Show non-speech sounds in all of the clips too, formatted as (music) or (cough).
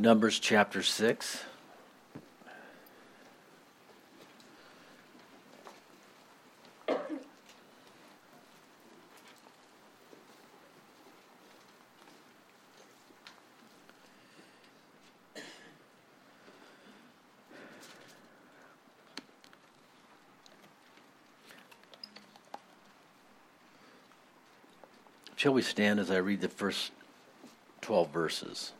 Numbers chapter 6. Shall we stand as I read the first 12 verses?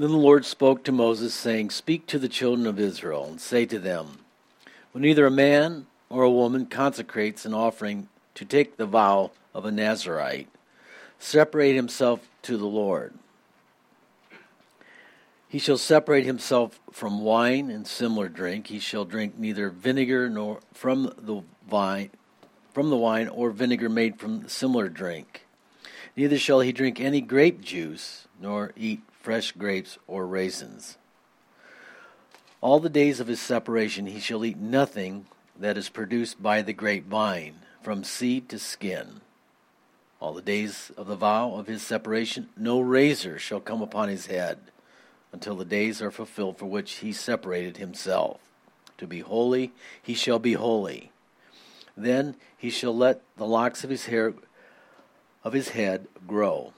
Then the Lord spoke to Moses, saying, Speak to the children of Israel, and say to them, When either a man or a woman consecrates an offering to take the vow of a Nazarite, separate himself to the Lord. He shall separate himself from wine and similar drink. He shall drink neither vinegar nor from the vine, from the wine or vinegar made from similar drink. Neither shall he drink any grape juice, nor eat fresh grapes or raisins. All the days of his separation he shall eat nothing that is produced by the grapevine, from seed to skin. All the days of the vow of his separation no razor shall come upon his head until the days are fulfilled for which he separated himself. To be holy, he shall be holy. Then he shall let the locks of his hair of his head grow.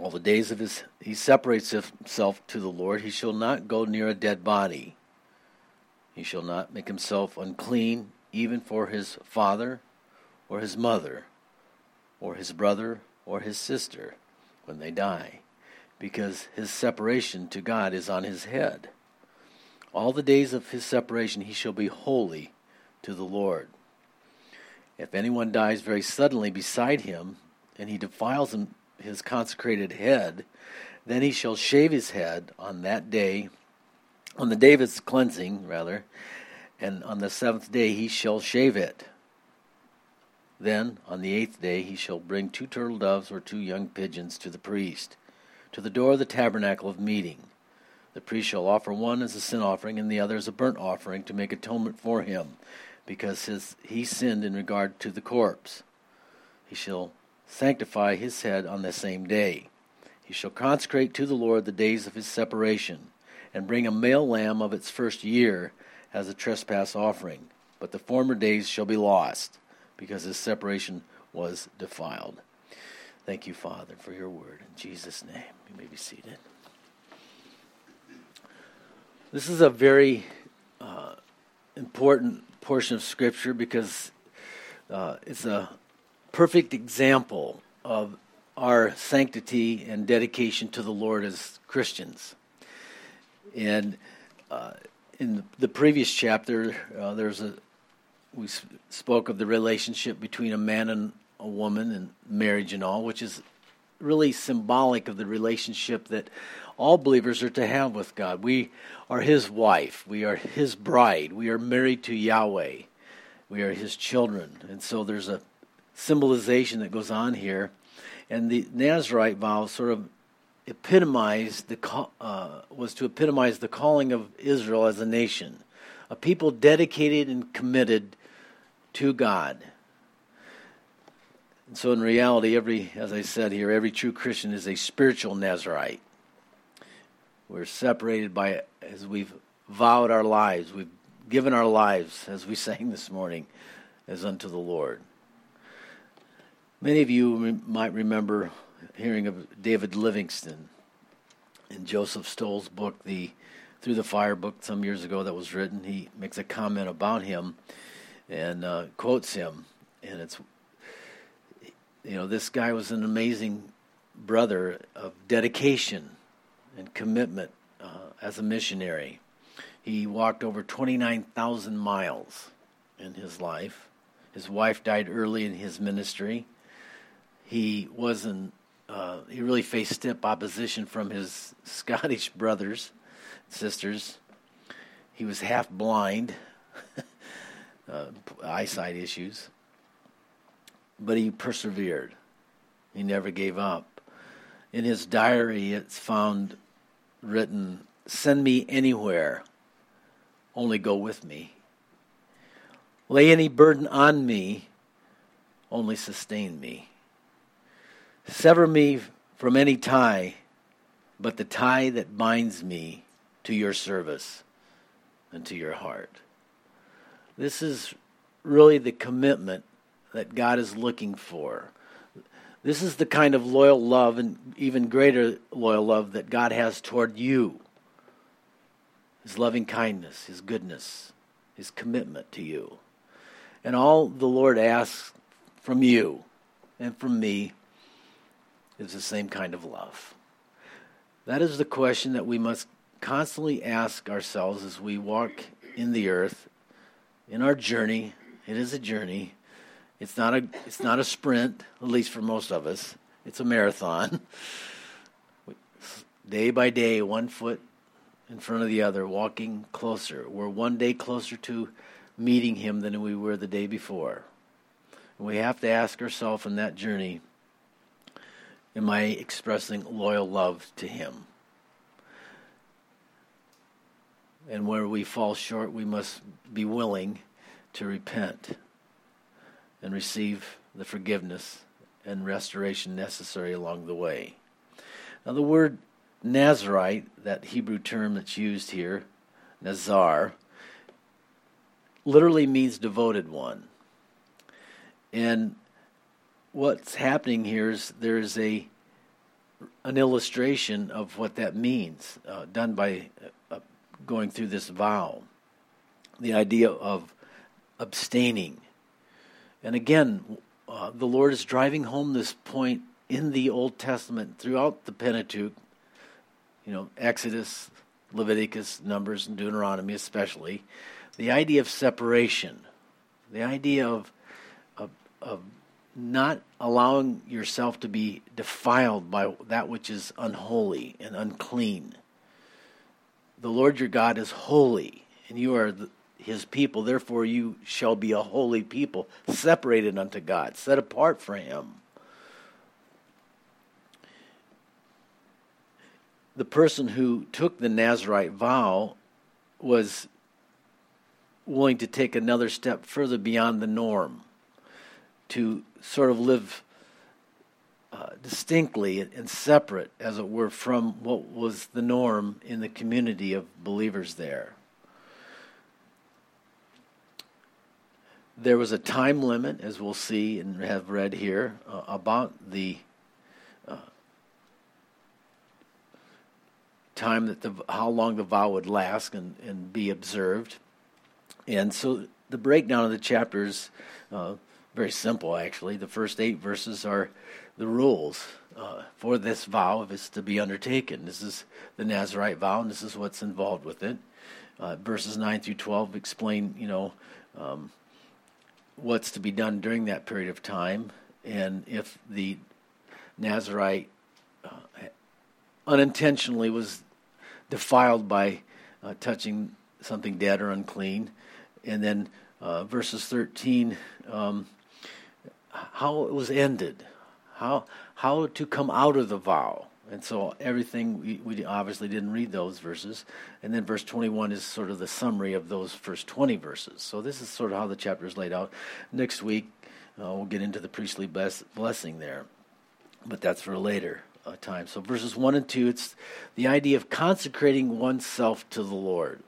All the days of his he separates himself to the Lord, he shall not go near a dead body. He shall not make himself unclean even for his father or his mother or his brother or his sister when they die because his separation to God is on his head. All the days of his separation he shall be holy to the Lord. If anyone dies very suddenly beside him, and he defiles him, his consecrated head, then he shall shave his head on that day, on the day of his cleansing, rather, and on the seventh day he shall shave it. Then, on the eighth day, he shall bring two turtle doves or two young pigeons to the priest to the door of the tabernacle of meeting. The priest shall offer one as a sin offering and the other as a burnt offering to make atonement for him, because his, he sinned in regard to the corpse. He shall sanctify his head on the same day. He shall consecrate to the Lord the days of his separation, and bring a male lamb of its first year as a trespass offering. But the former days shall be lost, because his separation was defiled. Thank you, Father, for your word. In Jesus' name, you may be seated. This is a very uh, important portion of Scripture because uh, it's a perfect example of our sanctity and dedication to the Lord as Christians. And uh, in the previous chapter, uh, there's a we spoke of the relationship between a man and a woman and marriage and all, which is really symbolic of the relationship that all believers are to have with God. We are His wife, we are His bride, we are married to Yahweh, we are His children. And so there's a symbolization that goes on here. And the Nazarite vow sort of epitomized the uh, was to epitomize the calling of Israel as a nation, a people dedicated and committed to God. And so, in reality, every, as I said here, every true Christian is a spiritual Nazarite. We're separated by, as we've vowed our lives, we've given our lives, as we sang this morning, as unto the Lord. Many of you might remember hearing of David Livingstone in Joseph Stowell's book, the Through the Fire book, some years ago that was written. He makes a comment about him and uh, quotes him, and it's you know, this guy was an amazing brother of dedication and commitment uh, as a missionary. He walked over 29,000 miles in his life. His wife died early in his ministry. He wasn't. Uh, he really faced stiff opposition from his (laughs) Scottish brothers, sisters. He was half blind, (laughs) uh, eyesight issues but he persevered. He never gave up. In his diary, it's found written, Send me anywhere, only go with me. Lay any burden on me, only sustain me. Sever me from any tie, but the tie that binds me to your service and to your heart. This is really the commitment that God is looking for. This is the kind of loyal love and even greater loyal love that God has toward you. His loving kindness, His goodness, His commitment to you. And all the Lord asks from you and from me is the same kind of love. That is the question that we must constantly ask ourselves as we walk in the earth in our journey. It is a journey. It's not a it's not a sprint, at least for most of us. It's a marathon. (laughs) Day by day, one foot in front of the other, walking closer. We're one day closer to meeting him than we were the day before. And we have to ask ourselves in that journey, am I expressing loyal love to him? And where we fall short, we must be willing to repent and receive the forgiveness and restoration necessary along the way. Now, the word Nazarite, that Hebrew term that's used here, Nazar, literally means devoted one. And what's happening here is there's a an illustration of what that means, uh, done by uh, going through this vow. The idea of abstaining. And again, uh, the Lord is driving home this point in the Old Testament throughout the Pentateuch, you know, Exodus, Leviticus, Numbers, and Deuteronomy especially, the idea of separation, the idea of, of, of not allowing yourself to be defiled by that which is unholy and unclean. The Lord your God is holy, and you are the, his people. Therefore, you shall be a holy people, separated unto God, set apart for him. The person who took the Nazarite vow was willing to take another step further beyond the norm, to sort of live uh, distinctly and separate, as it were, from what was the norm in the community of believers there. There was a time limit, as we'll see and have read here, uh, about the uh, time that the how long the vow would last and, and be observed. And so the breakdown of the chapters uh, very simple actually. The first eight verses are the rules uh, for this vow if it's to be undertaken. This is the Nazarite vow, and this is what's involved with it. Uh, verses nine through twelve explain, you know, um, what's to be done during that period of time, and if the Nazarite uh, unintentionally was defiled by uh, touching something dead or unclean, and then uh, verses 13, um, how it was ended, how how to come out of the vow. And so everything we, we obviously didn't read those verses, and then verse 21 is sort of the summary of those first 20 verses. So this is sort of how the chapter is laid out. Next week uh, we'll get into the priestly bless, blessing there, but that's for a later uh, time. So verses 1 and 2, it's the idea of consecrating oneself to the Lord.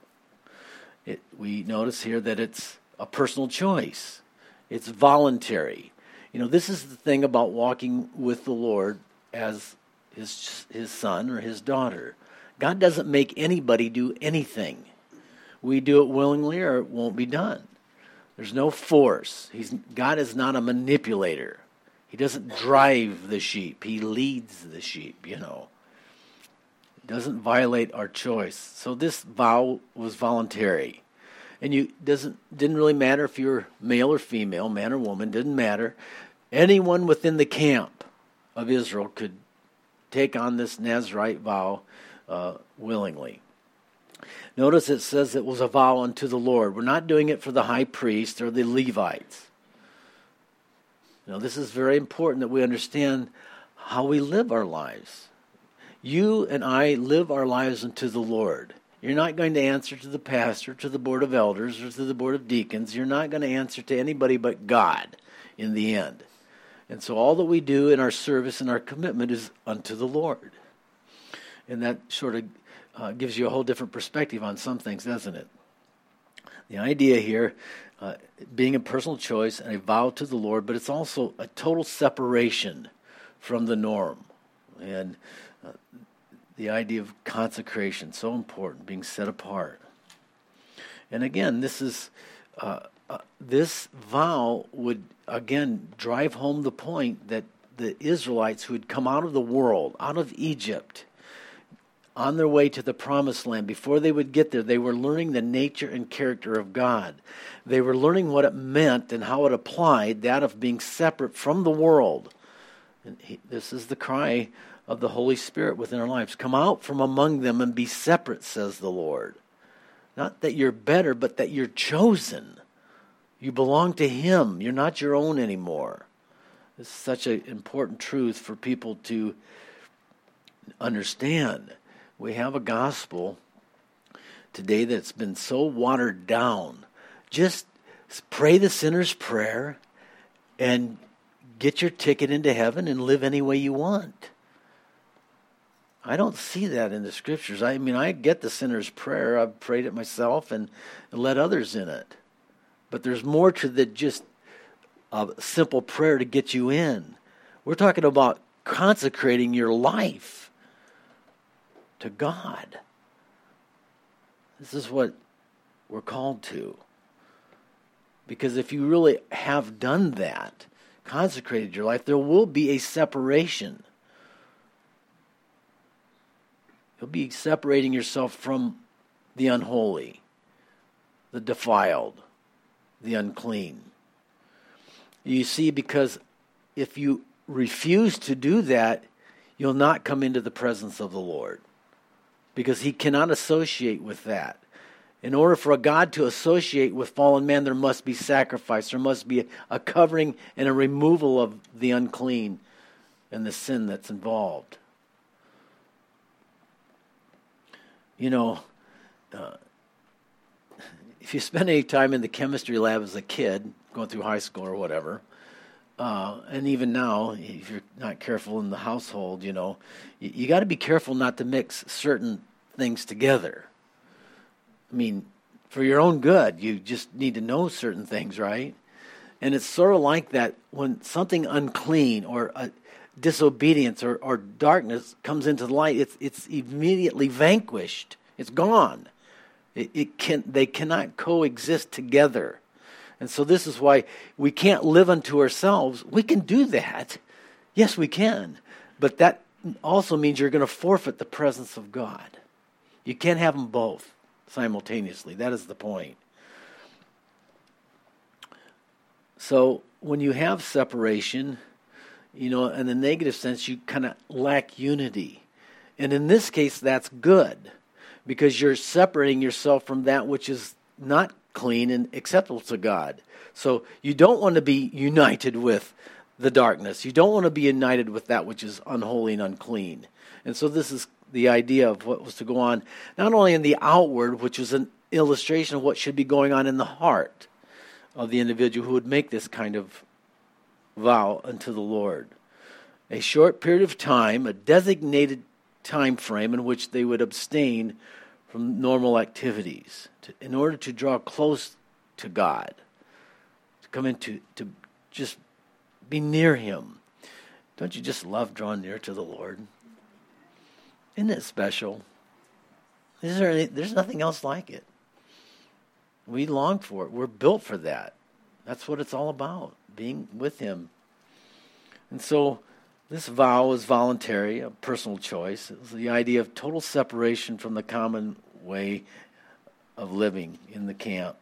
It, we notice here that it's a personal choice. It's voluntary. You know, this is the thing about walking with the Lord as his his son or his daughter. God doesn't make anybody do anything. We do it willingly or it won't be done. There's no force. He's God is not a manipulator. He doesn't drive the sheep. He leads the sheep, you know. Doesn't violate our choice. So this vow was voluntary. And you doesn't didn't really matter if you're male or female, man or woman, didn't matter. Anyone within the camp of Israel could take on this Nazarite vow uh, willingly. Notice it says it was a vow unto the Lord. We're not doing it for the high priest or the Levites. Now, this is very important that we understand how we live our lives. You and I live our lives unto the Lord. You're not going to answer to the pastor, to the board of elders, or to the board of deacons. You're not going to answer to anybody but God in the end. And so all that we do in our service and our commitment is unto the Lord. And that sort of uh, gives you a whole different perspective on some things, doesn't it? The idea here uh, being a personal choice and a vow to the Lord, but it's also a total separation from the norm. And uh, the idea of consecration, so important, being set apart. And again, this is uh, uh, this vow would again drive home the point that the Israelites who had come out of the world, out of Egypt, on their way to the promised land, before they would get there, they were learning the nature and character of God. They were learning what it meant and how it applied, that of being separate from the world. And he, this is the cry of the Holy Spirit within our lives. Come out from among them and be separate, says the Lord. Not that you're better, but that you're chosen. You belong to Him. You're not your own anymore. It's such an important truth for people to understand. We have a gospel today that's been so watered down. Just pray the sinner's prayer and get your ticket into heaven and live any way you want. I don't see that in the scriptures. I mean, I get the sinner's prayer. I've prayed it myself and, led others in it. But there's more to the just a simple prayer to get you in. We're talking about consecrating your life to God. This is what we're called to. Because if you really have done that, consecrated your life, there will be a separation You'll be separating yourself from the unholy, the defiled, the unclean. You see, because if you refuse to do that, you'll not come into the presence of the Lord because he cannot associate with that. In order for a God to associate with fallen man, there must be sacrifice. There must be a covering and a removal of the unclean and the sin that's involved. You know, uh, (laughs) if you spend any time in the chemistry lab as a kid, going through high school or whatever, uh, and even now, if you're not careful in the household, you know, you, you got to be careful not to mix certain things together. I mean, for your own good, you just need to know certain things, right? And it's sort of like that when something unclean or a disobedience or, or darkness comes into the light, it's, it's immediately vanquished. It's gone. It, it can, they cannot coexist together. And so this is why we can't live unto ourselves. We can do that. Yes, we can. But that also means you're going to forfeit the presence of God. You can't have them both simultaneously. That is the point. So when you have separation, you know, in the negative sense, you kind of lack unity. And in this case, that's good because you're separating yourself from that which is not clean and acceptable to God. So you don't want to be united with the darkness. You don't want to be united with that which is unholy and unclean. And so this is the idea of what was to go on, not only in the outward, which is an illustration of what should be going on in the heart of the individual who would make this kind of vow unto the Lord. A short period of time, a designated time frame in which they would abstain from normal activities to, in order to draw close to God, to come into to just be near Him. Don't you just love drawing near to the Lord? Isn't it special? Is there any, there's nothing else like it. We long for it. We're built for that. That's what it's all about being with Him. And so this vow is voluntary, a personal choice. It was the idea of total separation from the common way of living in the camp.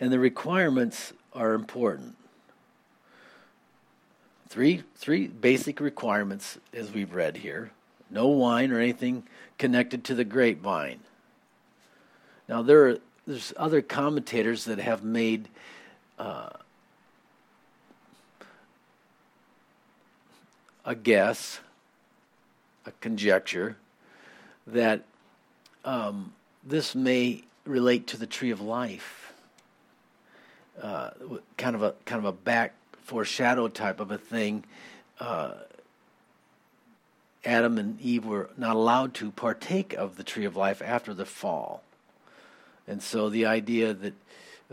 And the requirements are important. Three, three basic requirements, as we've read here no wine or anything connected to the grapevine. Now, there are, there's other commentators that have made uh, a guess, a conjecture, that um, this may relate to the tree of life. uh, kind of a kind of a back foreshadow type of a thing. Uh, Adam and Eve were not allowed to partake of the tree of life after the fall. And so the idea that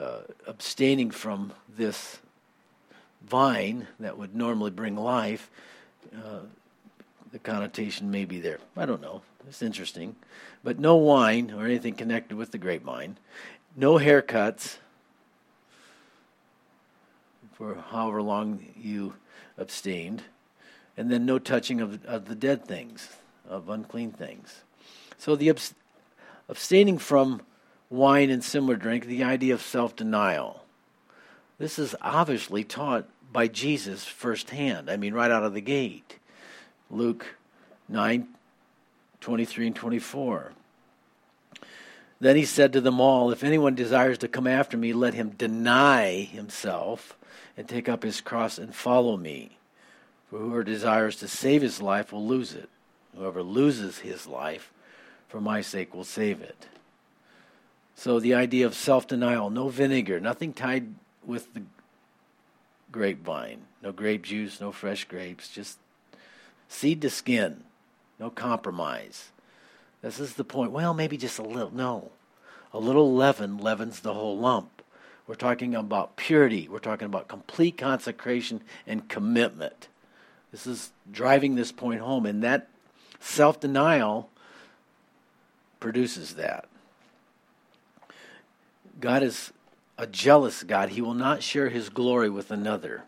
uh, abstaining from this vine that would normally bring life, uh, the connotation may be there. I don't know. It's interesting. But no wine or anything connected with the grapevine, no haircuts for however long you abstained and then no touching of, of the dead things, of unclean things. So the abs- abstaining from wine and similar drink, the idea of self denial. This is obviously taught by Jesus firsthand. I mean, right out of the gate. Luke 9 23 and 24. Then he said to them all, If anyone desires to come after me, let him deny himself and take up his cross and follow me. For whoever desires to save his life will lose it. Whoever loses his life for my sake will save it. So the idea of self denial, no vinegar, nothing tied with the grapevine, no grape juice, no fresh grapes, just seed to skin, no compromise. This is the point. Well, maybe just a little. No. A little leaven leavens the whole lump. We're talking about purity. We're talking about complete consecration and commitment. This is driving this point home, and that self denial produces that. God is a jealous God. He will not share his glory with another.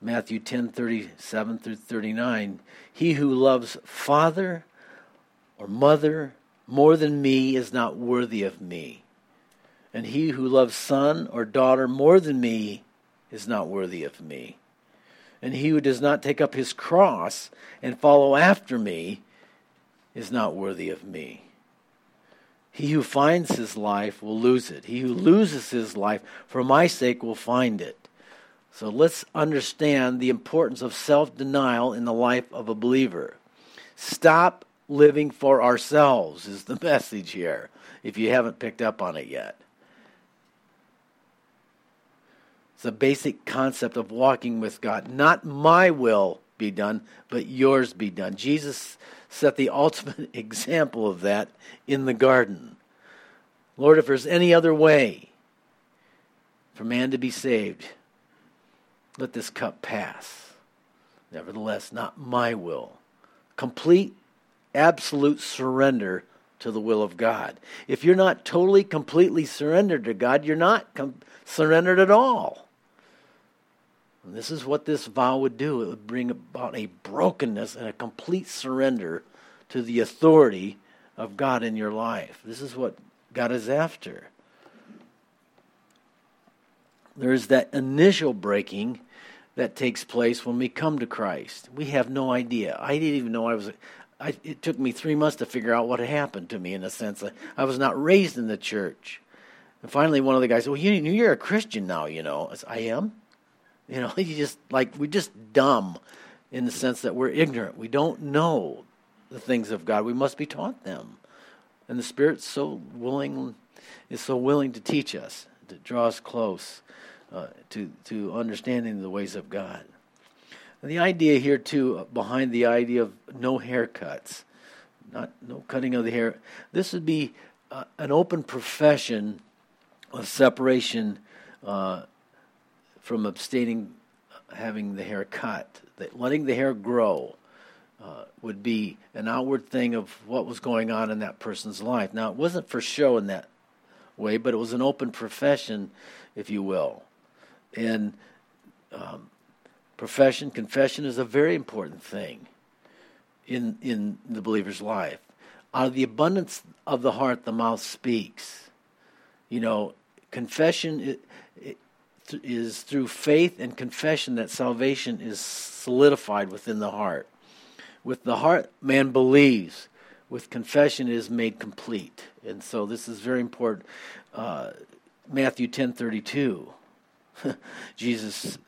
Matthew 10 37 through 39. He who loves father or mother more than me is not worthy of me. And he who loves son or daughter more than me is not worthy of me. And he who does not take up his cross and follow after me is not worthy of me. He who finds his life will lose it. He who loses his life for my sake will find it. So let's understand the importance of self denial in the life of a believer. Stop living for ourselves, is the (laughs) message here, if you haven't picked up on it yet. the basic concept of walking with God. Not my will be done, but yours be done. Jesus set the ultimate (laughs) example of that in the garden. Lord, if there's any other way for man to be saved, let this cup pass. Nevertheless, not my will. Complete, absolute surrender to the will of God. If you're not totally, completely surrendered to God, you're not com- surrendered at all. And this is what this vow would do it would bring about a brokenness and a complete surrender to the authority of God in your life. This is what God is after. There is that initial breaking that takes place when we come to Christ. We have no idea. I didn't even know I was. I, it took me three months to figure out what had happened to me. In a sense, I, I was not raised in the church. And finally, one of the guys said, "Well, you, you're a Christian now, you know." I, said, I am. You know, (laughs) you just like we're just dumb in the sense that we're ignorant. We don't know the things of God. We must be taught them. And the Spirit's so willing is so willing to teach us, to draw us close uh, to to understanding the ways of God. And the idea here too behind the idea of no haircuts, not no cutting of the hair. This would be uh, an open profession of separation uh, from abstaining having the hair cut. That letting the hair grow uh, would be an outward thing of what was going on in that person's life. Now, it wasn't for show in that way, but it was an open profession, if you will. And um, profession, confession is a very important thing in in the believer's life. Out of the abundance of the heart, the mouth speaks. You know, confession. It, it, is through faith and confession that salvation is solidified within the heart. With the heart, man believes. With confession, it is made complete. And so this is very important. Uh, Matthew ten thirty two. (laughs) Jesus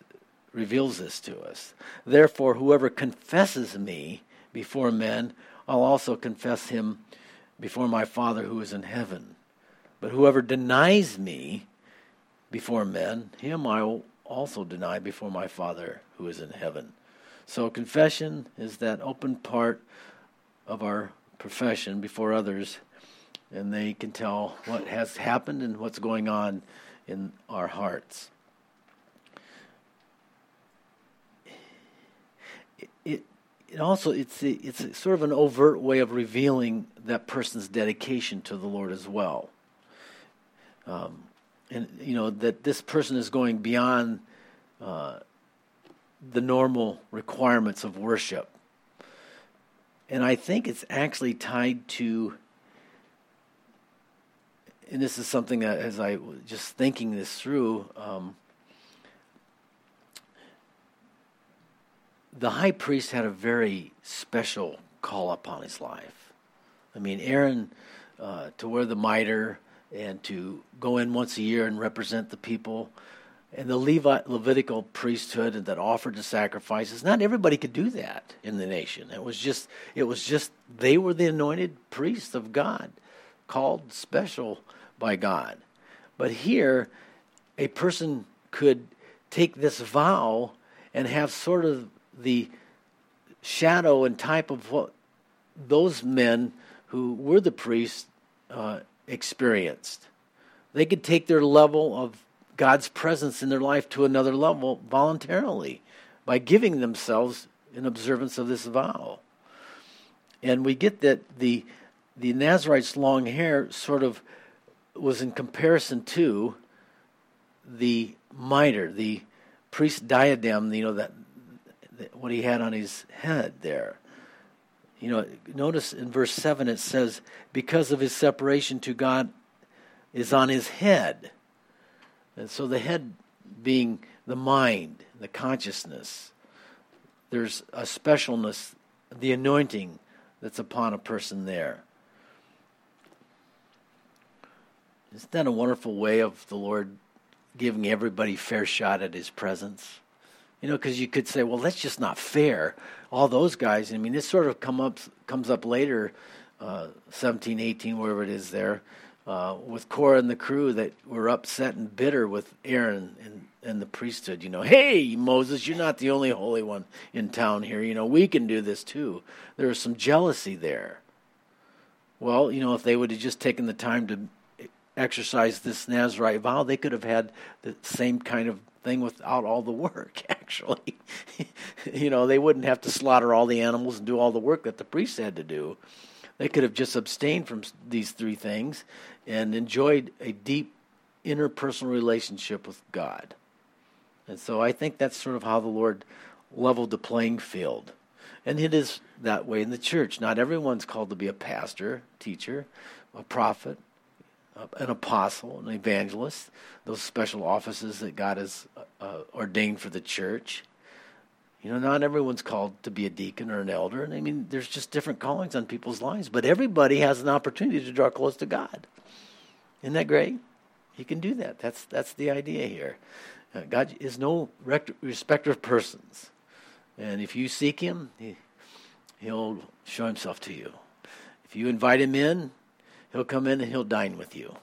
reveals this to us. Therefore, whoever confesses me before men, I'll also confess him before my Father who is in heaven. But whoever denies me before men, him I will also deny before my Father who is in heaven. So, confession is that open part of our profession before others, and they can tell what has happened and what's going on in our hearts. It, it, it also it's a, it's a sort of an overt way of revealing that person's dedication to the Lord as well. Um, and you know that this person is going beyond uh, the normal requirements of worship. And I think it's actually tied to, and this is something that as I was just thinking this through, um, the high priest had a very special call upon his life. I mean, Aaron, uh, to wear the mitre and to go in once a year and represent the people, and the Levi- Levitical priesthood that offered the sacrifices. Not everybody could do that in the nation. It was just, it was just they were the anointed priests of God, called special by God. But here, a person could take this vow and have sort of the shadow and type of what those men who were the priests uh, experienced. They could take their level of God's presence in their life to another level voluntarily by giving themselves in observance of this vow. And we get that the the Nazarite's long hair sort of was in comparison to the mitre, the priest diadem, you know that, that what he had on his head there. You know, notice in verse 7 it says, because of his separation to God is on his head. And so the head being the mind, the consciousness, there's a specialness, the anointing that's upon a person there. Isn't that a wonderful way of the Lord giving everybody fair shot at his presence? You know, because you could say, well, that's just not fair. All those guys, I mean, this sort of come up, comes up later, uh, 17, 18, wherever it is there uh, with Korah and the crew that were upset and bitter with Aaron and, and the priesthood. You know, hey, Moses, you're not the only holy one in town here. You know, we can do this too. There was some jealousy there. Well, you know, if they would have just taken the time to exercise this Nazarite vow, they could have had the same kind of thing without all the work, (laughs) actually. (laughs) you know, they wouldn't have to slaughter all the animals and do all the work that the priests had to do. They could have just abstained from these three things and enjoyed a deep interpersonal relationship with God. And so I think that's sort of how the Lord leveled the playing field. And it is that way in the church. Not everyone's called to be a pastor, teacher, a prophet, an apostle, an evangelist, those special offices that God has uh, ordained for the church. You know, not everyone's called to be a deacon or an elder. I mean, there's just different callings on people's lives, but everybody has an opportunity to draw close to God. Isn't that great? He can do that. That's that's the idea here. Uh, God is no respecter of persons, and if you seek Him, he, He'll show Himself to you. If you invite Him in, He'll come in and He'll dine with you.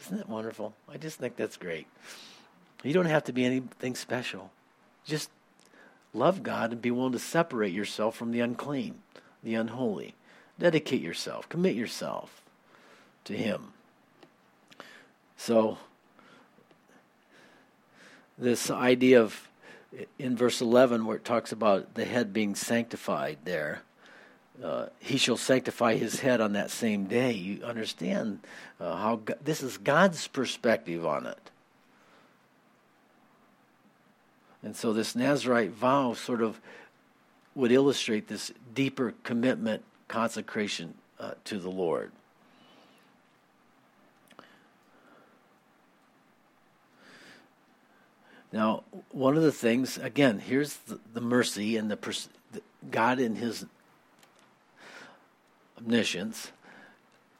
Isn't that wonderful? I just think that's great. You don't have to be anything special. Just love God and be willing to separate yourself from the unclean, the unholy. Dedicate yourself, commit yourself to Him. So, this idea of in verse 11 where it talks about the head being sanctified there uh, he shall sanctify his head on that same day. You understand uh, how God, this is god's perspective on it. And so this nazarite vow sort of would illustrate this deeper commitment consecration uh, to the lord. Now, one of the things, again, here's the, the mercy and the, pers- the, God in His omniscience.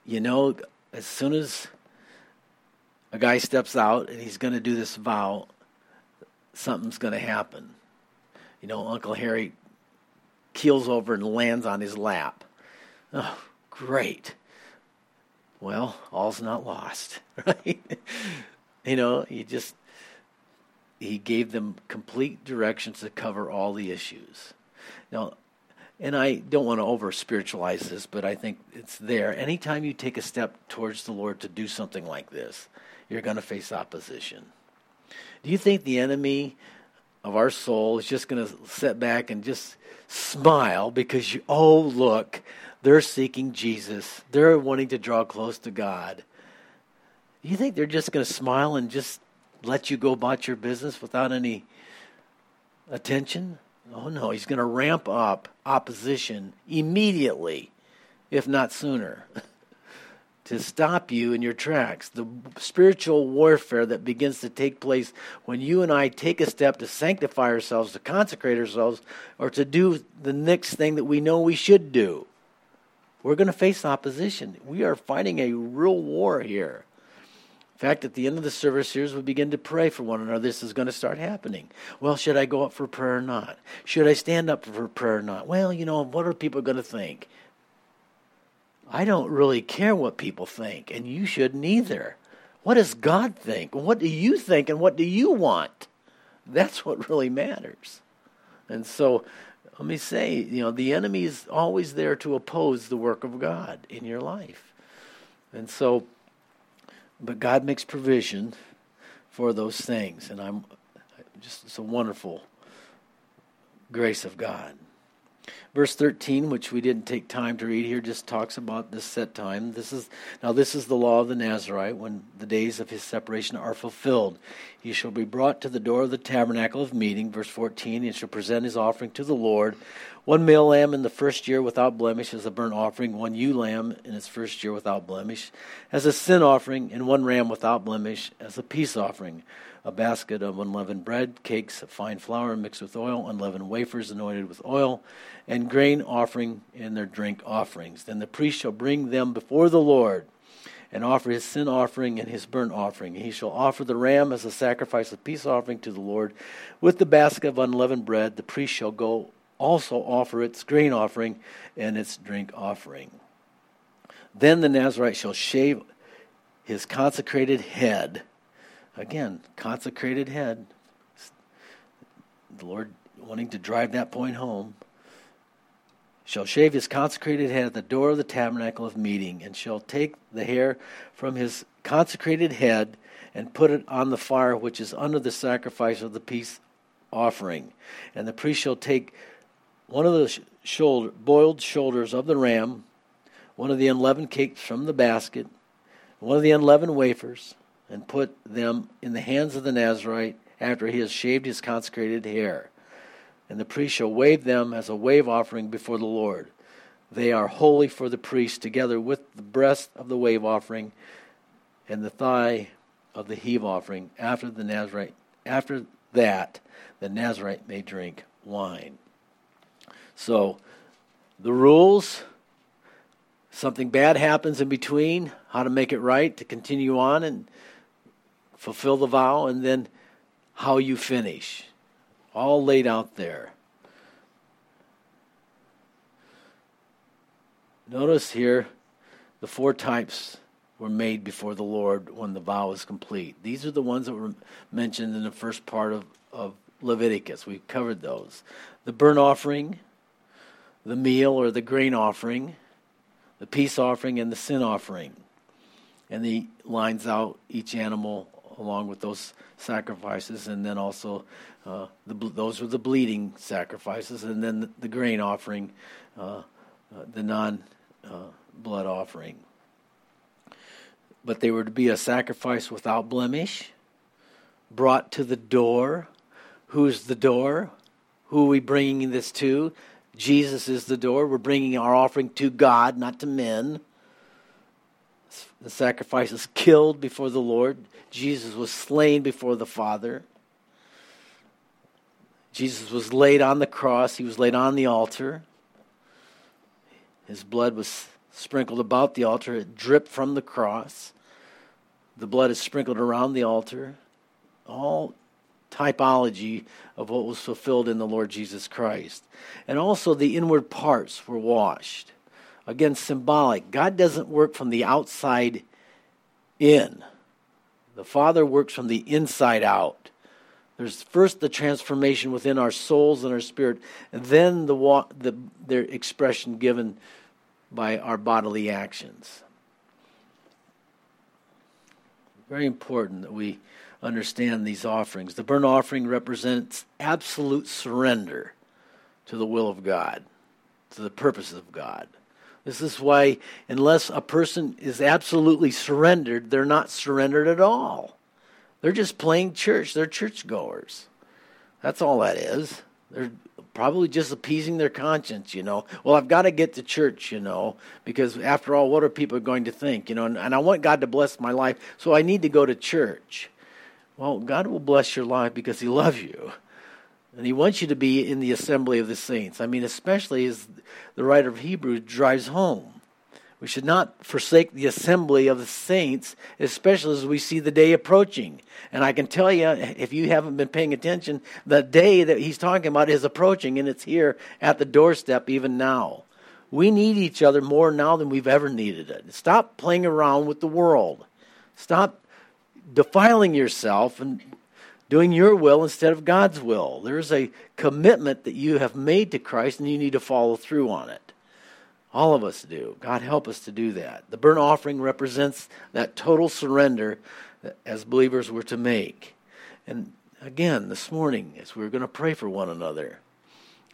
You know, as soon as a guy steps out and he's going to do this vow, something's going to happen. You know, Uncle Harry keels over and lands on his lap. Oh, great. Well, all's not lost, (laughs) right? you know, he just he gave them complete directions to cover all the issues. Now, and I don't want to over spiritualize this, but I think it's there. Anytime you take a step towards the Lord to do something like this, you're going to face opposition. Do you think the enemy of our soul is just going to sit back and just smile because you, oh, look, they're seeking Jesus. They're wanting to draw close to God. Do you think they're just going to smile and just let you go about your business without any attention? Oh, no, he's going to ramp up opposition immediately, if not sooner, (laughs) to stop you in your tracks. The spiritual warfare that begins to take place when you and I take a step to sanctify ourselves, to consecrate ourselves, or to do the next thing that we know we should do. We're going to face opposition. We are fighting a real war here fact, at the end of the service here, we begin to pray for one another. This is going to start happening. Well, should I go up for prayer or not? Should I stand up for prayer or not? Well, you know, what are people going to think? I don't really care what people think, and you shouldn't either. What does God think? What do you think, and what do you want? That's what really matters. And so, let me say, you know, the enemy is always there to oppose the work of God in your life. And so, but God makes provision for those things, and I'm just it's a wonderful grace of God. Verse 13, which we didn't take time to read here, just talks about this set time. This is now this is the law of the Nazarite when the days of his separation are fulfilled. He shall be brought to the door of the tabernacle of meeting, verse 14, and shall present his offering to the Lord one male lamb in the first year without blemish as a burnt offering, one ewe lamb in its first year without blemish as a sin offering, and one ram without blemish as a peace offering. A basket of unleavened bread, cakes of fine flour mixed with oil, unleavened wafers anointed with oil, and grain offering in their drink offerings. Then the priest shall bring them before the Lord and offer his sin offering and his burnt offering. He shall offer the ram as a sacrifice of peace offering to the Lord. With the basket of unleavened bread, the priest shall go also offer its grain offering and its drink offering. Then the Nazarite shall shave his consecrated head. Again, consecrated head. The Lord wanting to drive that point home. Shall shave his consecrated head at the door of the tabernacle of meeting, and shall take the hair from his consecrated head and put it on the fire which is under the sacrifice of the peace offering. And the priest shall take one of the shoulder, boiled shoulders of the ram, one of the unleavened cakes from the basket, one of the unleavened wafers, and put them in the hands of the Nazarite after he has shaved his consecrated hair. And the priest shall wave them as a wave offering before the Lord. They are holy for the priest, together with the breast of the wave offering and the thigh of the heave offering. After the Nazarite, after that, the Nazarite may drink wine. So, the rules, something bad happens in between, how to make it right, to continue on and fulfill the vow, and then how you finish. All laid out there. Notice here the four types were made before the Lord when the vow was complete. These are the ones that were mentioned in the first part of, of Leviticus. We've covered those. The burnt offering, the meal or the grain offering, the peace offering, and the sin offering. And he lines out each animal along with those sacrifices, and then also uh, the, those were the bleeding sacrifices, and then the, the grain offering, uh, uh, the non uh, blood offering. But they were to be a sacrifice without blemish, brought to the door. Who's the door? Who are we bringing this to? Jesus is the door. We're bringing our offering to God, not to men. The sacrifice is killed before the Lord. Jesus was slain before the Father. Jesus was laid on the cross, he was laid on the altar. His blood was sprinkled about the altar, it dripped from the cross. The blood is sprinkled around the altar. All typology of what was fulfilled in the Lord Jesus Christ. And also the inward parts were washed. Again, symbolic. God doesn't work from the outside in, the Father works from the inside out. There's first the transformation within our souls and our spirit, and then the, the their expression given by our bodily actions. Very important that we understand these offerings. The burnt offering represents absolute surrender to the will of God, to the purposes of God. This is why, unless a person is absolutely surrendered, they're not surrendered at all. They're just playing church. They're churchgoers. That's all that is. They're probably just appeasing their conscience, you know. Well, I've got to get to church, you know, because after all, what are people going to think, you know? And, and I want God to bless my life, so I need to go to church. Well, God will bless your life because He loves you. And He wants you to be in the assembly of the saints. I mean, especially as the writer of Hebrews drives home. We should not forsake the assembly of the saints, especially as we see the day approaching. And I can tell you, if you haven't been paying attention, the day that he's talking about is approaching, and it's here at the doorstep even now. We need each other more now than we've ever needed it. Stop playing around with the world. Stop defiling yourself and doing your will instead of God's will. There's a commitment that you have made to Christ, and you need to follow through on it. All of us do. God help us to do that. The burnt offering represents that total surrender that as believers we're to make. And again, this morning, as we're going to pray for one another,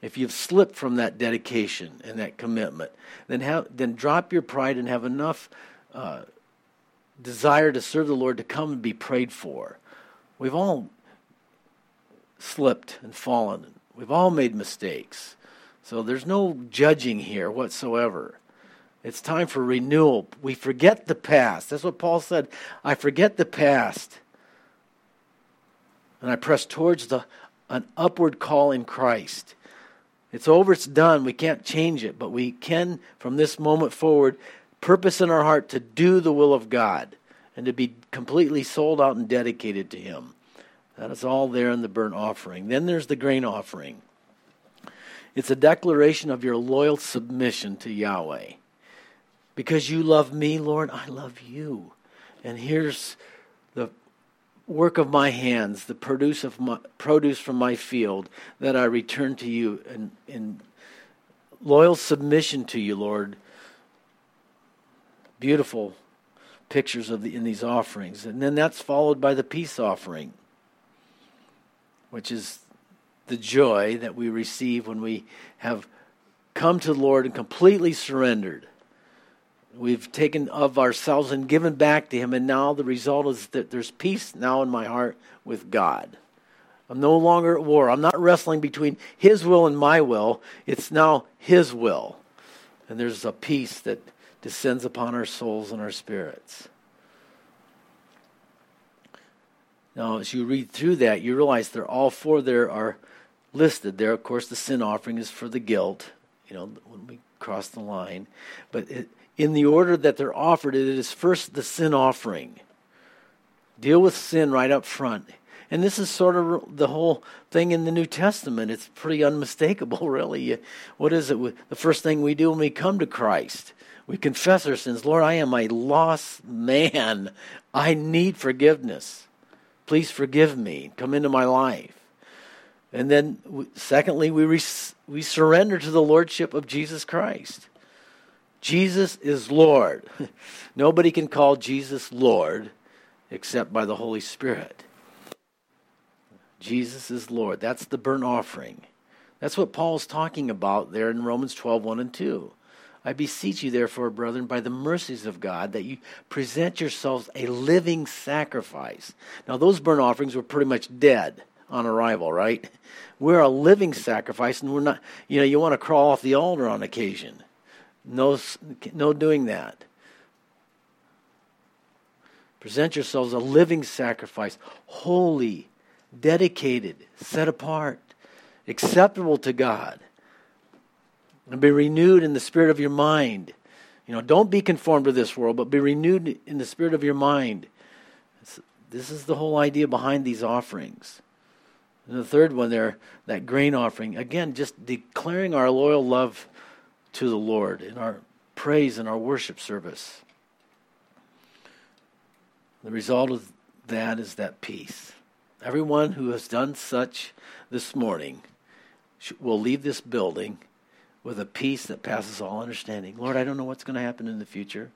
if you've slipped from that dedication and that commitment, then have, then drop your pride and have enough uh, desire to serve the Lord to come and be prayed for. We've all slipped and fallen. We've all made mistakes. So there's no judging here whatsoever. It's time for renewal. We forget the past. That's what Paul said. I forget the past. And I press towards the an upward call in Christ. It's over, it's done. We can't change it, but we can from this moment forward purpose in our heart to do the will of God and to be completely sold out and dedicated to him. That is all there in the burnt offering. Then there's the grain offering. It's a declaration of your loyal submission to Yahweh. Because you love me, Lord, I love you. And here's the work of my hands, the produce of my produce from my field that I return to you in, in loyal submission to you, Lord. Beautiful pictures of the, in these offerings. And then that's followed by the peace offering, which is the joy that we receive when we have come to the Lord and completely surrendered. We've taken of ourselves and given back to Him, and now the result is that there's peace now in my heart with God. I'm no longer at war. I'm not wrestling between His will and my will. It's now His will. And there's a peace that descends upon our souls and our spirits. Now, as you read through that, you realize they're all four there are listed there. Of course, the sin offering is for the guilt, you know, when we cross the line. But it, in the order that they're offered, it is first the sin offering. Deal with sin right up front. And this is sort of the whole thing in the New Testament. It's pretty unmistakable, (laughs) really. What is it? The first thing we do when we come to Christ, we confess our sins. Lord, I am a lost man. I need forgiveness. Please forgive me. Come into my life. And then, secondly, we, we surrender to the Lordship of Jesus Christ. Jesus is Lord. (laughs) Nobody can call Jesus Lord except by the Holy Spirit. Jesus is Lord. That's the burnt offering. That's what Paul's talking about there in Romans 12 1 and 2. I beseech you, therefore, brethren, by the mercies of God, that you present yourselves a living sacrifice. Now, those burnt offerings were pretty much dead on arrival, right? We're a living sacrifice, and we're not, you know, you want to crawl off the altar on occasion. No, no doing that. Present yourselves a living sacrifice, holy, dedicated, set apart, acceptable to God. And be renewed in the spirit of your mind. You know, don't be conformed to this world, but be renewed in the spirit of your mind. This is the whole idea behind these offerings. And the third one there, that grain offering, again, just declaring our loyal love to the Lord in our praise and our worship service. The result of that is that peace. Everyone who has done such this morning will leave this building with a peace that passes all understanding. Lord, I don't know what's going to happen in the future.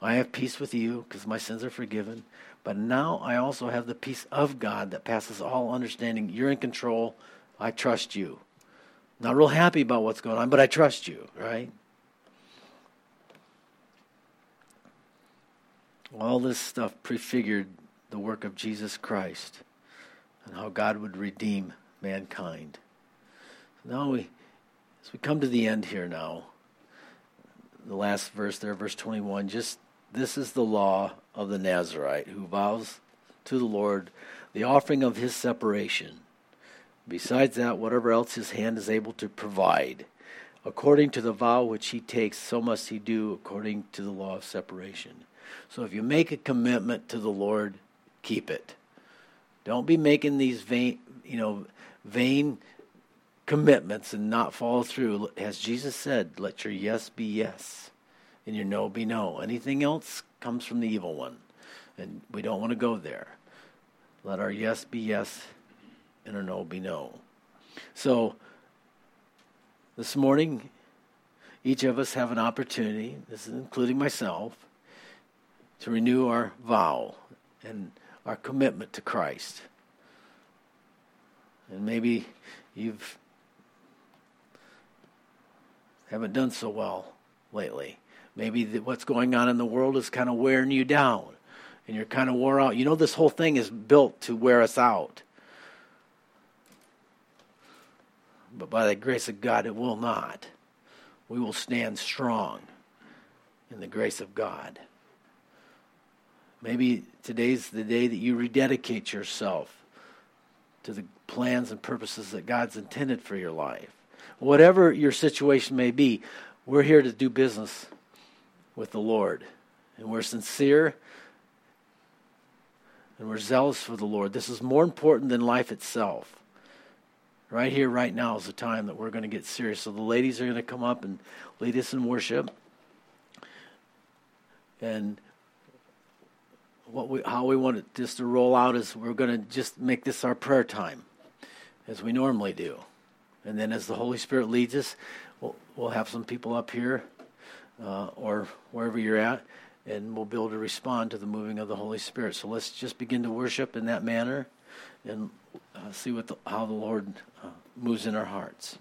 I have peace with you because my sins are forgiven. But now I also have the peace of God that passes all understanding. You're in control. I trust you. Not real happy about what's going on, but I trust you, right? All this stuff prefigured the work of Jesus Christ and how God would redeem mankind. Now we as we come to the end here now, the last verse there, verse 21, just this is the law of the Nazarite who vows to the Lord the offering of his separation. Besides that, whatever else his hand is able to provide. According to the vow which he takes, so must he do according to the law of separation. So if you make a commitment to the Lord, keep it. Don't be making these vain, you know, vain commitments and not follow through. As Jesus said, let your yes be yes and your no be no. Anything else comes from the evil one. And we don't want to go there. Let our yes be yes and our no be no. So, this morning, each of us have an opportunity, this is including myself, to renew our vow and our commitment to Christ. And maybe you've haven't done so well lately. Maybe the, what's going on in the world is kind of wearing you down and you're kind of wore out. You know, this whole thing is built to wear us out. But by the grace of God, it will not. We will stand strong in the grace of God. Maybe today's the day that you rededicate yourself to the plans and purposes that God's intended for your life. Whatever your situation may be, we're here to do business with the Lord. And we're sincere and we're zealous for the Lord. This is more important than life itself. Right here, right now is the time that we're going to get serious. So the ladies are going to come up and lead us in worship. And what we, how we want this to roll out is we're going to just make this our prayer time, as we normally do. And then as the Holy Spirit leads us, we'll, we'll have some people up here uh, or wherever you're at, and we'll be able to respond to the moving of the Holy Spirit. So let's just begin to worship in that manner and uh, see what the, how the Lord uh, moves in our hearts.